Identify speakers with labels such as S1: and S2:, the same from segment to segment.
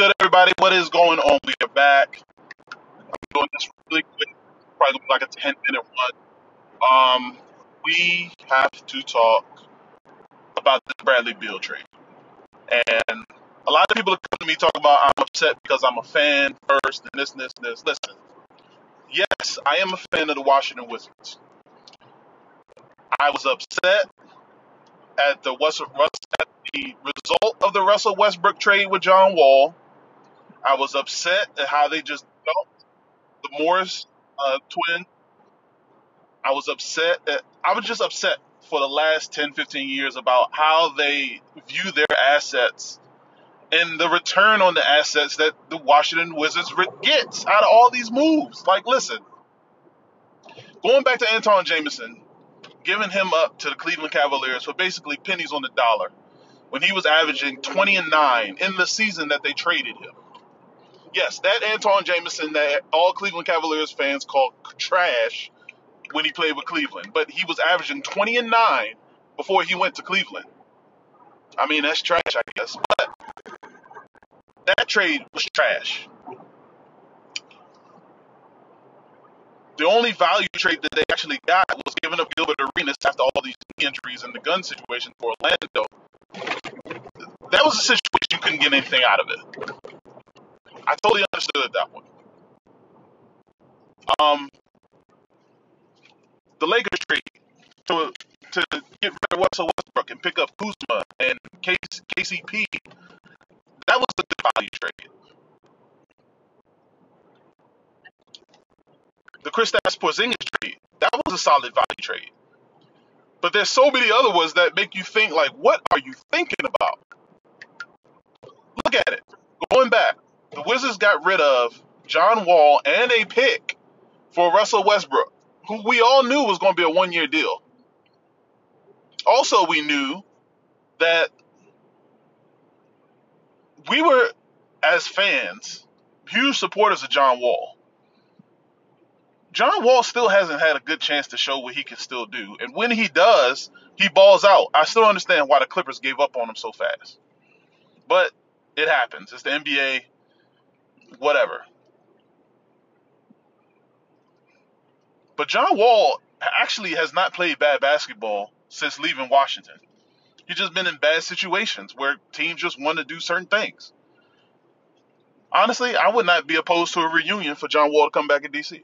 S1: good, everybody? What is going on? We are back. I'm doing this really quick, probably like a 10 minute one. Um, we have to talk about the Bradley Beal trade. And a lot of people are coming to me talking about I'm upset because I'm a fan first and this and this and this. Listen, yes, I am a fan of the Washington Wizards. I was upset at the West, at the result of the Russell Westbrook trade with John Wall. I was upset at how they just dumped the Morris uh, twin. I was upset at, I was just upset for the last 10, 15 years about how they view their assets and the return on the assets that the Washington Wizards gets out of all these moves. Like, listen, going back to Antawn Jamison, giving him up to the Cleveland Cavaliers for basically pennies on the dollar when he was averaging 20 and 9 in the season that they traded him. Yes, that Antawn Jamison that all Cleveland Cavaliers fans call trash when he played with Cleveland, but he was averaging 20 and 9 before he went to Cleveland. I mean, that's trash, I guess, but that trade was trash. The only value trade that they actually got was giving up Gilbert Arenas after all these injuries and the gun situation for Orlando. That was a situation you couldn't get anything out of it. I totally understood that one. Um, the Lakers trade to to get rid of Russell Westbrook and pick up Kuzma and KCP. That was a good value trade. The Kristaps Porzingis trade. That was a solid value trade. But there's so many other ones that make you think like, what are you thinking about? Look at it. Going back, the Wizards got rid of John Wall and a pick for Russell Westbrook, who we all knew was going to be a one-year deal. Also, we knew that we were, as fans, huge supporters of John Wall. John Wall still hasn't had a good chance to show what he can still do. And when he does, he balls out. I still understand why the Clippers gave up on him so fast. But it happens. It's the NBA, whatever. But John Wall actually has not played bad basketball since leaving Washington. He's just been in bad situations where teams just want to do certain things. Honestly, I would not be opposed to a reunion for John Wall to come back in DC.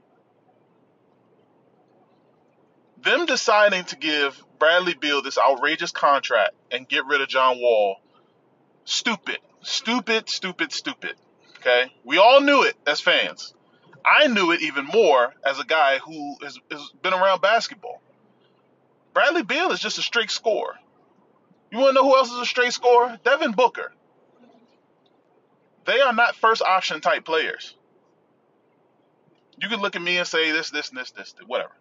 S1: them deciding to give Bradley Beal this outrageous contract and get rid of John Wall, stupid, stupid, stupid, stupid. Okay, we all knew it as fans. I knew it even more as a guy who has, has been around basketball. Bradley Beal is just a straight scorer. You want to know who else is a straight scorer? Devin Booker. They are not first option type players. You can look at me and say this, this, this, this, whatever.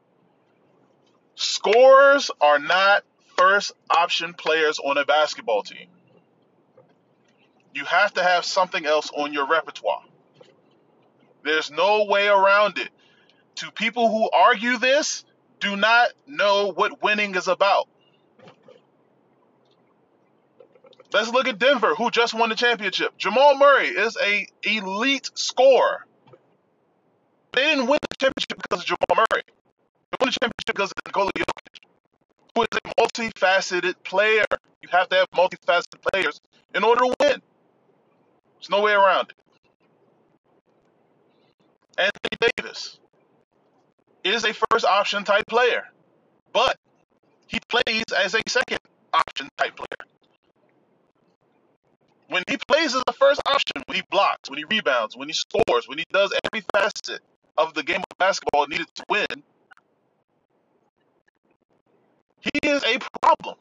S1: Scorers are not first option players on a basketball team. You have to have something else on your repertoire. There's no way around it. To people who argue this, do not know what winning is about. Let's look at Denver, who just won the championship. Jamal Murray is a elite scorer. They didn't win the championship because of Jamal Murray They won the championship because of Nikola Jokic, who is a multifaceted player. You have to have multifaceted players in order to win. There's no way around it. Anthony Davis is a first option type player, but he plays as a second option type player. When he plays as a first option, when he blocks, when he rebounds, when he scores, when he does every facet of the game of basketball needed to win, he is a problem.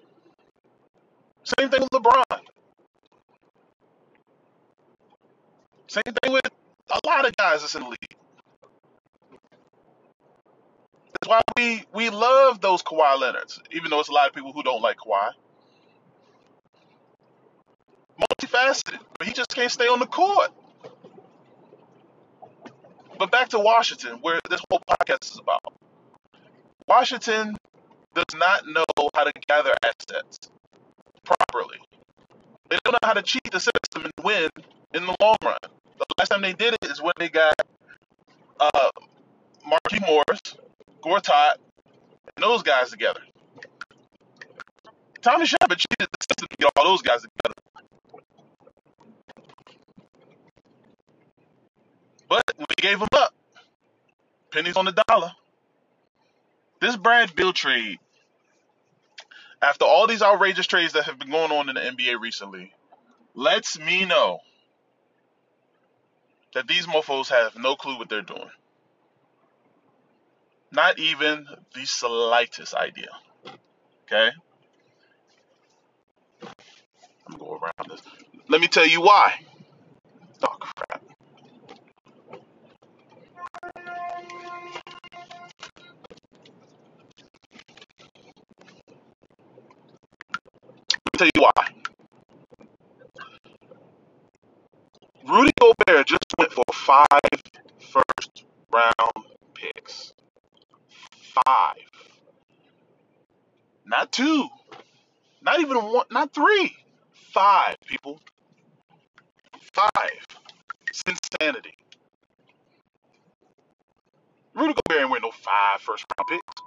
S1: Same thing with LeBron. Same thing with a lot of guys that's in the league. That's why we we love those Kawhi Leonards, even though it's a lot of people who don't like Kawhi. Multifaceted, but he just can't stay on the court. But back to Washington, where this whole podcast is about. Washington does not know how to gather assets properly. They don't know how to cheat the system and win in the long run. The last time they did it is when they got uh, Marquis Morris, Gortat, and those guys together. Tommy Sheppard cheated the system to get all those guys together. But we gave them up. Pennies on the dollar. This Brad Beal trade, after all these outrageous trades that have been going on in the NBA recently, lets me know that these mofos have no clue what they're doing. Not even the slightest idea. Okay? I'm going around this. Let me tell you why. Oh crap. Let me tell you why. Rudy Gobert just went for five first round picks. Five. Not two. Not even one. Not three. Five, people. Five. It's insanity. Rudy Gobert ain't no five first round picks.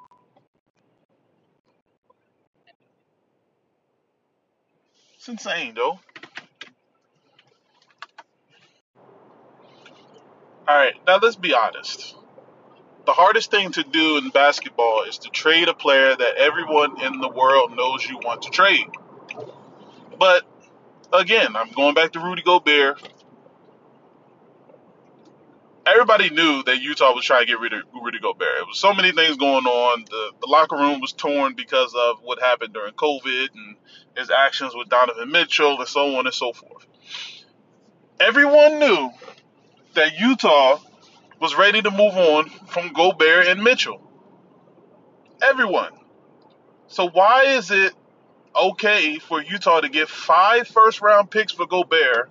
S1: It's insane, though. All right, now let's be honest. The hardest thing to do in basketball is to trade a player that everyone in the world knows you want to trade. But again, I'm going back to Rudy Gobert. Everybody knew that Utah was trying to get rid of Rudy Gobert. There was so many things going on. The, the locker room was torn because of what happened during COVID and his actions with Donovan Mitchell and so on and so forth. Everyone knew that Utah was ready to move on from Gobert and Mitchell. Everyone. So why is it okay for Utah to get five first round picks for Gobert,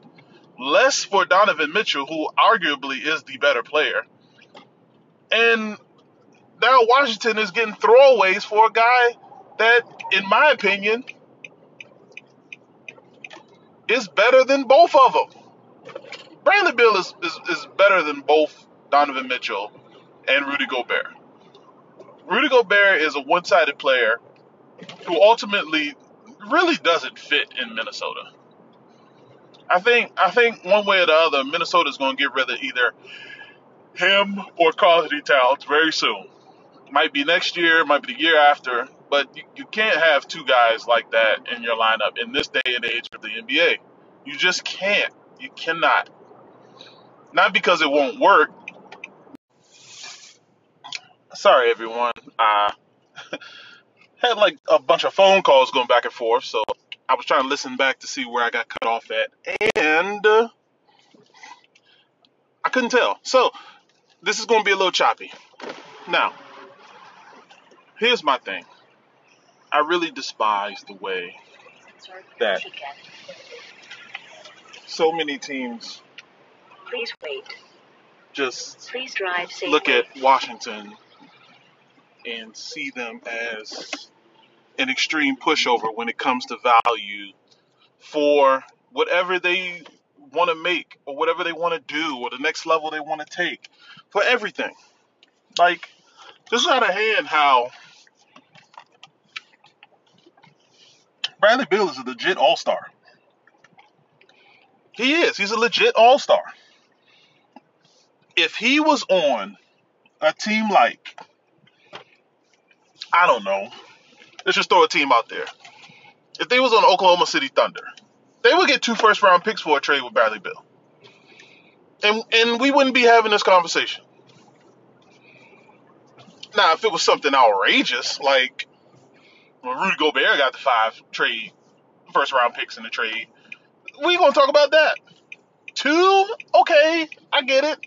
S1: less for Donovan Mitchell, who arguably is the better player, and now Washington is getting throwaways for a guy that, in my opinion, is better than both of them. Bradley Beal is, is, is better than both Donovan Mitchell and Rudy Gobert. Rudy Gobert is a one sided player who ultimately really doesn't fit in Minnesota. I think I think one way or the other, Minnesota is going to get rid of either him or Karl-Anthony Towns very soon. Might be next year, might be the year after, but you, you can't have two guys like that in your lineup in this day and age of the NBA. You just can't. You cannot. Not because it won't work. Sorry, everyone. I had like a bunch of phone calls going back and forth, so I was trying to listen back to see where I got cut off at, and uh, I couldn't tell. So this is going to be a little choppy. Now, here's my thing. I really despise the way that so many teams
S2: Please wait.
S1: just
S2: Please drive safely.
S1: look at Washington and see them as an extreme pushover when it comes to value for whatever they want to make or whatever they want to do or the next level they want to take for everything. Like, this is out of hand how Bradley Beal is a legit all star. He is. He's a legit all star. If he was on a team like, I don't know, let's just throw a team out there. If they was on Oklahoma City Thunder, they would get two first round picks for a trade with Bradley Beal. And and we wouldn't be having this conversation. Now, if it was something outrageous, like when Rudy Gobert got the five trade first round picks in the trade, we gonna talk about that. Two, okay, I get it.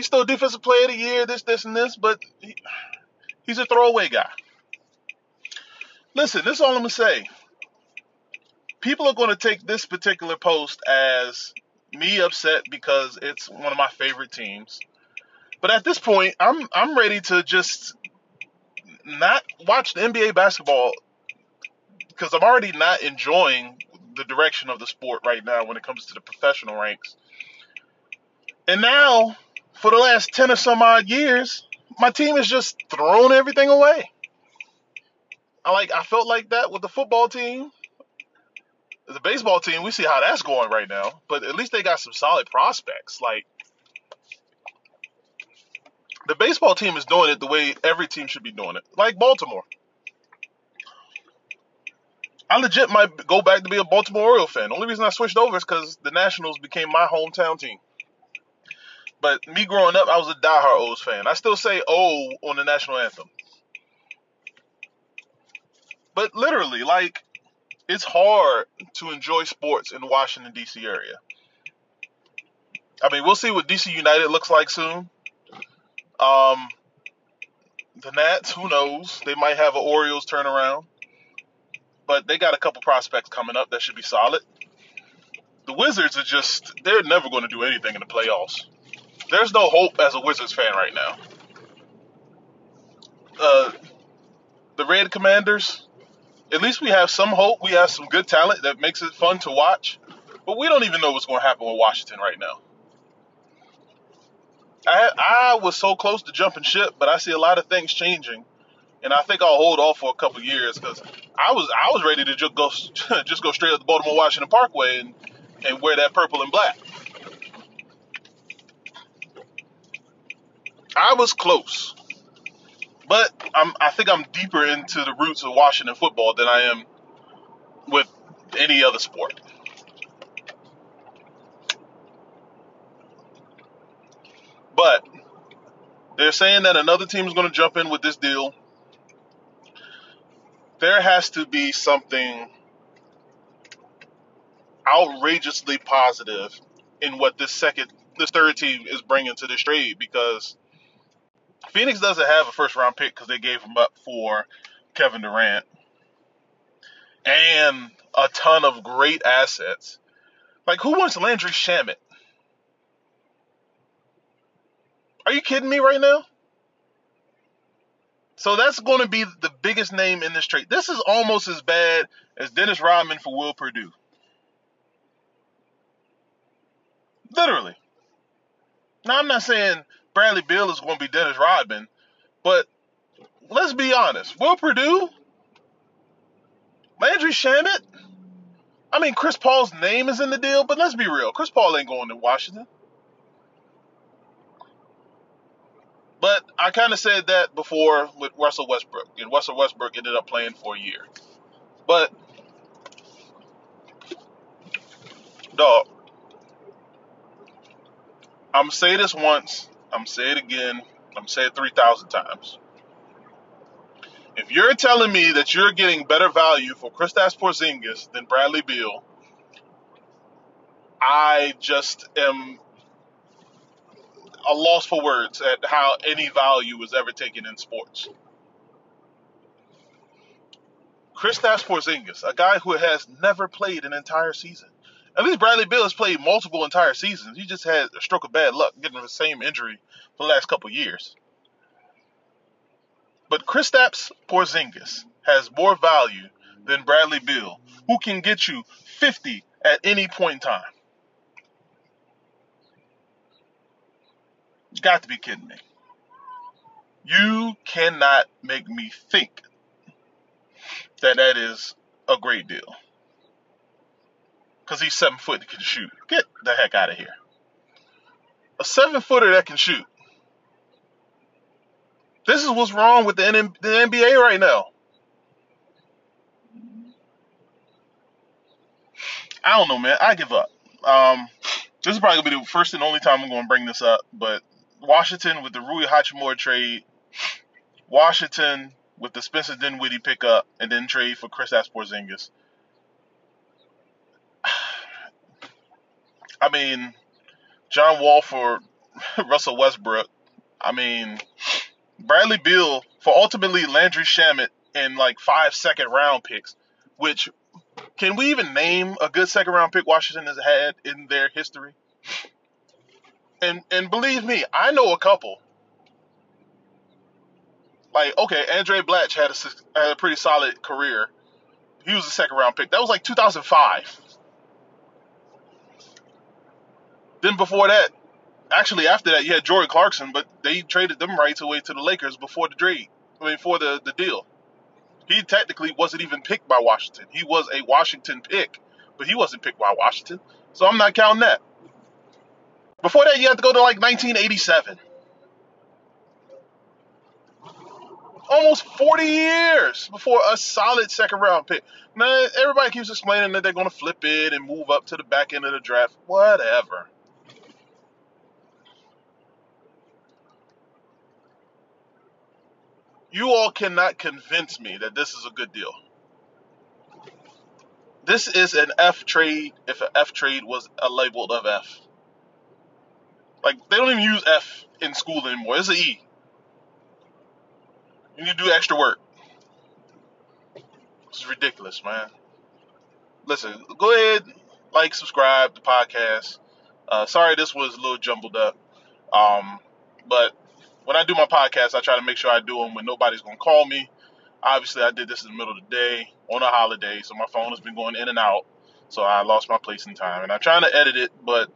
S1: He's still defensive player of the year, this, this, and this, but he, he's a throwaway guy. Listen, this is all I'm gonna say. People are gonna take this particular post as me upset because it's one of my favorite teams. But at this point, I'm I'm ready to just not watch the NBA basketball because I'm already not enjoying the direction of the sport right now when it comes to the professional ranks. And now, for the last 10 or some odd years, my team has just thrown everything away. I like I felt like that with the football team. The baseball team, we see how that's going right now, but at least they got some solid prospects. Like the baseball team is doing it the way every team should be doing it. Like Baltimore. I legit might go back to be a Baltimore Oriole fan. The only reason I switched over is because the Nationals became my hometown team. But me growing up, I was a diehard O's fan. I still say O on the national anthem. But literally, like, it's hard to enjoy sports in the Washington D.C. area. I mean, we'll see what DC United looks like soon. Um, the Nats, who knows? They might have an Orioles turnaround, but they got a couple prospects coming up that should be solid. The Wizards are just, they're never going to do anything in the playoffs. There's no hope as a Wizards fan right now. Uh, the Red Commanders, at least we have some hope. We have some good talent that makes it fun to watch, but we don't even know what's going to happen with Washington right now. I I was so close to jumping ship, but I see a lot of things changing, and I think I'll hold off for a couple years because I was I was ready to just go just go straight up the Baltimore Washington Parkway and and wear that purple and black. I was close, but I'm I think I'm deeper into the roots of Washington football than I am with any other sport. But they're saying that another team is going to jump in with this deal. There has to be something outrageously positive in what this second, this third team is bringing to this trade because Phoenix doesn't have a first round pick because they gave him up for Kevin Durant and a ton of great assets. Like, who wants Landry Shamet? Are you kidding me right now? So that's going to be the biggest name in this trade. This is almost as bad as Dennis Rodman for Will Perdue. Literally. Now, I'm not saying Bradley Beal is going to be Dennis Rodman, but let's be honest. Will Perdue, Landry Shamet, I mean, Chris Paul's name is in the deal, but let's be real. Chris Paul ain't going to Washington. But I kind of said that before with Russell Westbrook, and Russell Westbrook ended up playing for a year. But, dog, I'm gonna say this once, I'm gonna say it again, I'm gonna say it 3,000 times. If you're telling me that you're getting better value for Kristaps Porzingis than Bradley Beal, I just am a loss for words at how any value is ever taken in sports. Kristaps Porzingis, a guy who has never played an entire season. At least Bradley Beal has played multiple entire seasons. He just had a stroke of bad luck getting the same injury for the last couple years. But Kristaps Porzingis has more value than Bradley Beal, who can get you 50 at any point in time. You got to be kidding me. You cannot make me think that that is a great deal. Because he's seven foot and can shoot. Get the heck out of here. A seven footer that can shoot. This is what's wrong with the, N- the NBA right now. I don't know, man. I give up. Um, this is probably gonna be the first and only time I'm gonna bring this up, but Washington with the Rui Hachimura trade, Washington with the Spencer Dinwiddie pickup, and then trade for Kristaps Porzingis. I mean, John Wall for Russell Westbrook. I mean, Bradley Beal for ultimately Landry Shamet and like five second round picks, which can we even name a good second round pick Washington has had in their history? And and believe me, I know a couple. Like okay, Andray Blatche had a, had a pretty solid career, He was a second round pick. That was like 2005. Then before that, actually after that, you had Jordan Clarkson, but they traded them rights away to the Lakers before the trade. I mean, for the the deal. He technically wasn't even picked by Washington. He was a Washington pick, but he wasn't picked by Washington. So I'm not counting that. Before that, you had to go to like 1987. Almost 40 years before a solid second round pick. Now, everybody keeps explaining that they're going to flip it and move up to the back end of the draft. Whatever. You all cannot convince me that this is a good deal. This is an F trade if an F trade was a labeled of F. Like they don't even use F in school anymore. It's an E. You need to do extra work. This is ridiculous, man. Listen, go ahead, like, subscribe to the podcast. Uh, sorry this was a little jumbled up. Um, but when I do my podcast, I try to make sure I do them when nobody's gonna call me. Obviously, I did this in the middle of the day on a holiday, so my phone has been going in and out. So I lost my place in time, and I'm trying to edit it, but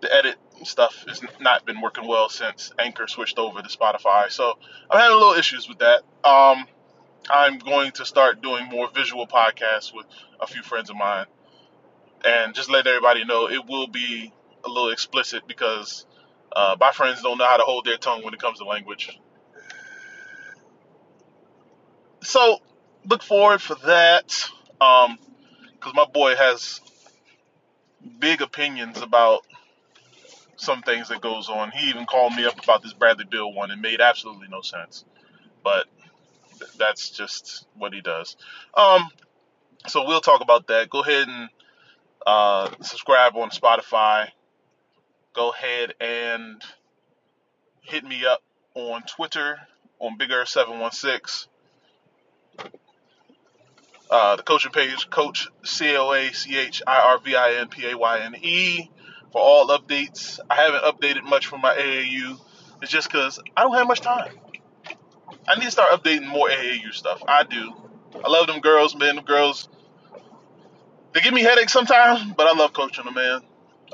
S1: the edit stuff has not been working well since Anchor switched over to Spotify. So I'm having a little issues with that. Um, I'm going to start doing more visual podcasts with a few friends of mine, and just let everybody know it will be a little explicit because uh, my friends don't know how to hold their tongue when it comes to language. So look forward for that, um, because my boy has big opinions about some things that goes on. He even called me up about this Bradley Beal one. It made absolutely no sense, but th- that's just what he does. Um, so we'll talk about that. Go ahead and uh, subscribe on Spotify. Go ahead and hit me up on Twitter on Big Earth 716. Uh, the coaching page, Coach C L A C H I R V I N P A Y N E, for all updates. I haven't updated much from my AAU. It's just because I don't have much time. I need to start updating more AAU stuff. I do. I love them girls, man. Them girls, they give me headaches sometimes, but I love coaching them, man.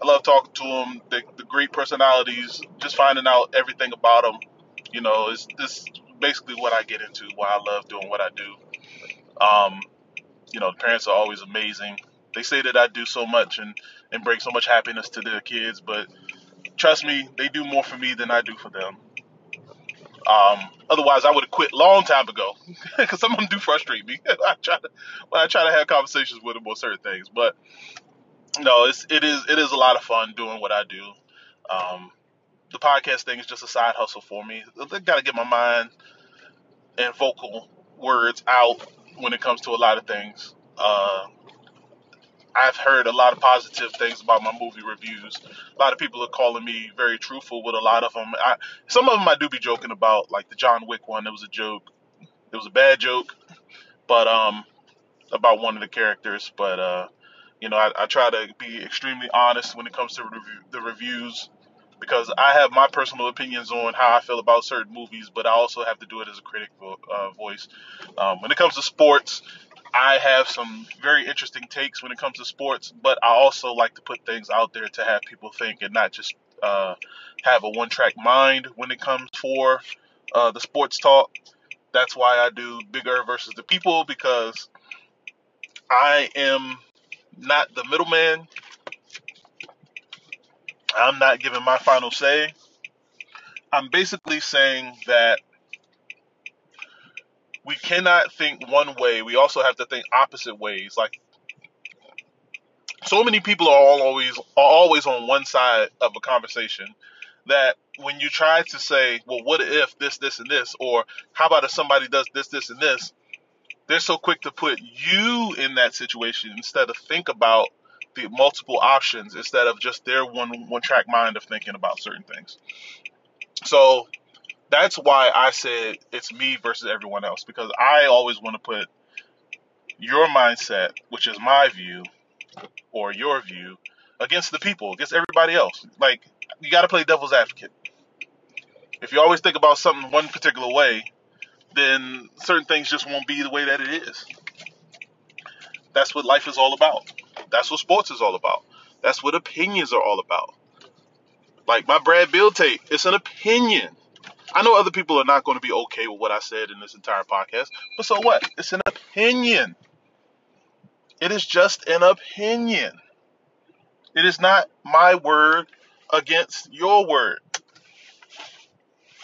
S1: I love talking to them. The, the great personalities, just finding out everything about them. You know, it's this basically what I get into. Why I love doing what I do. Um, you know, the parents are always amazing. They say that I do so much and, and bring so much happiness to their kids, but trust me, they do more for me than I do for them. Um, otherwise, I would have quit long time ago because some of them do frustrate me. I try to when I try to have conversations with them on certain things, but no, it's it is it is a lot of fun doing what I do. Um, the podcast thing is just a side hustle for me. I got to get my mind and vocal words out when it comes to a lot of things. Uh, I've heard a lot of positive things about my movie reviews. A lot of people are calling me very truthful with a lot of them. I, some of them I do be joking about, like the John Wick one. It was a joke. It was a bad joke, but um, about one of the characters. But uh, you know, I, I try to be extremely honest when it comes to review, the reviews because I have my personal opinions on how I feel about certain movies, but I also have to do it as a critic vo- uh, voice. Um, when it comes to sports, I have some very interesting takes when it comes to sports, but I also like to put things out there to have people think and not just uh, have a one track mind when it comes for uh, the sports talk. That's why I do Bigger versus the People because I am not the middleman. I'm not giving my final say. I'm basically saying that we cannot think one way. We also have to think opposite ways. Like so many people are all always are always on one side of a conversation that when you try to say, well, what if this, this, and this, or how about if somebody does this, this, and this, they're so quick to put you in that situation instead of think about the multiple options instead of just their one one track mind of thinking about certain things. So that's why I said it's me versus everyone else because I always want to put your mindset, which is my view or your view, against the people, against everybody else. Like you got to play devil's advocate. If you always think about something one particular way, then certain things just won't be the way that it is. That's what life is all about. That's what sports is all about. That's what opinions are all about. Like my Brad Beal tape, it's an opinion. I know other people are not going to be okay with what I said in this entire podcast, but so what? It's an opinion. It is just an opinion. It is not my word against your word.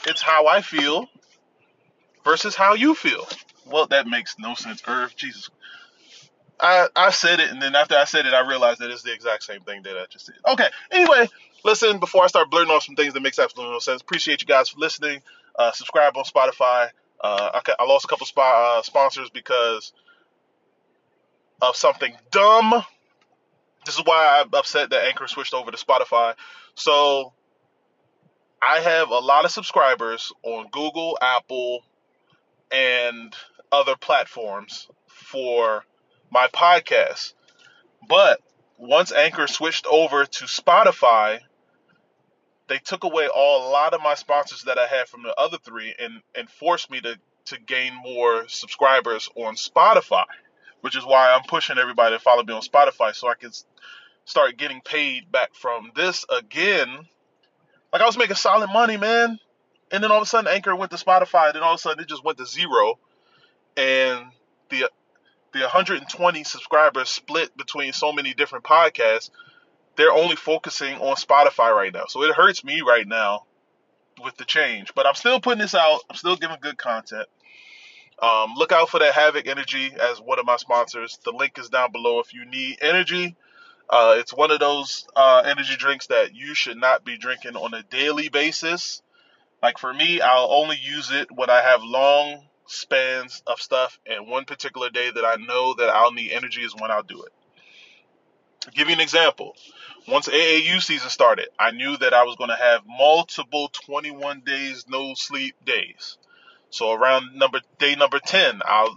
S1: It's how I feel versus how you feel. Well, that makes no sense. Earth, Jesus. I, I said it, and then after I said it, I realized that it's the exact same thing that I just said. Okay, anyway, listen, before I start blurting off some things that makes absolutely no sense, appreciate you guys for listening. Uh, subscribe on Spotify. Uh, I, I lost a couple spo- uh, sponsors because of something dumb. This is why I'm upset that Anchor switched over to Spotify. So I have a lot of subscribers on Google, Apple, and other platforms for my podcast. But once Anchor switched over to Spotify, they took away all a lot of my sponsors that I had from the other three and, and forced me to, to gain more subscribers on Spotify, which is why I'm pushing everybody to follow me on Spotify so I can start getting paid back from this again. Like I was making solid money, man. And then all of a sudden Anchor went to Spotify, and then all of a sudden it just went to zero. And the the 120 subscribers split between so many different podcasts, they're only focusing on Spotify right now. So it hurts me right now with the change. But I'm still putting this out. I'm still giving good content. Um, look out for that Havoc Energy as one of my sponsors. The link is down below if you need energy. Uh, it's one of those uh, energy drinks that you should not be drinking on a daily basis. Like for me, I'll only use it when I have long spans of stuff, and one particular day that I know that I'll need energy is when I'll do it. I'll give you an example. Once AAU season started, I knew that I was going to have multiple 21 days no sleep days. So around number day number 10, I'll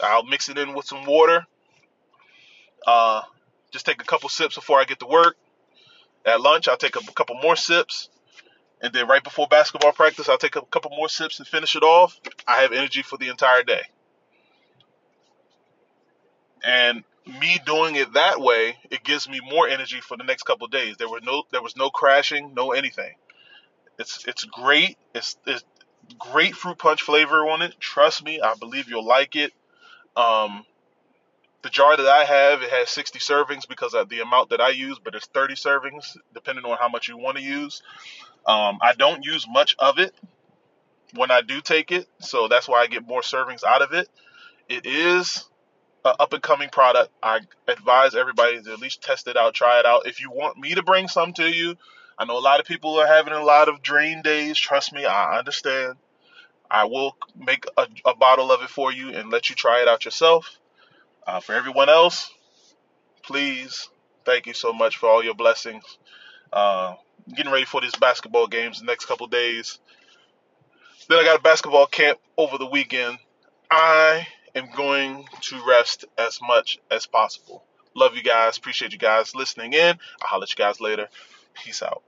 S1: I'll mix it in with some water. Uh, just take a couple sips before I get to work. At lunch, I'll take a couple more sips. And then right before basketball practice, I'll take a couple more sips and finish it off. I have energy for the entire day. And me doing it that way, it gives me more energy for the next couple days. There were no there was no crashing, no anything. It's it's great. It's, it's great fruit punch flavor on it. Trust me, I believe you'll like it. Um, the jar that I have, it has 60 servings because of the amount that I use, but it's 30 servings depending on how much you want to use. Um, I don't use much of it when I do take it, so that's why I get more servings out of it. It is an up and coming product. I advise everybody to at least test it out, try it out. If you want me to bring some to you, I know a lot of people are having a lot of drain days. Trust me, I understand. I will make a, a bottle of it for you and let you try it out yourself. Uh, for everyone else, please, thank you so much for all your blessings. Uh, getting ready for these basketball games the next couple days. Then I got a basketball camp over the weekend. I am going to rest as much as possible. Love you guys. Appreciate you guys listening in. I'll holler at you guys later. Peace out.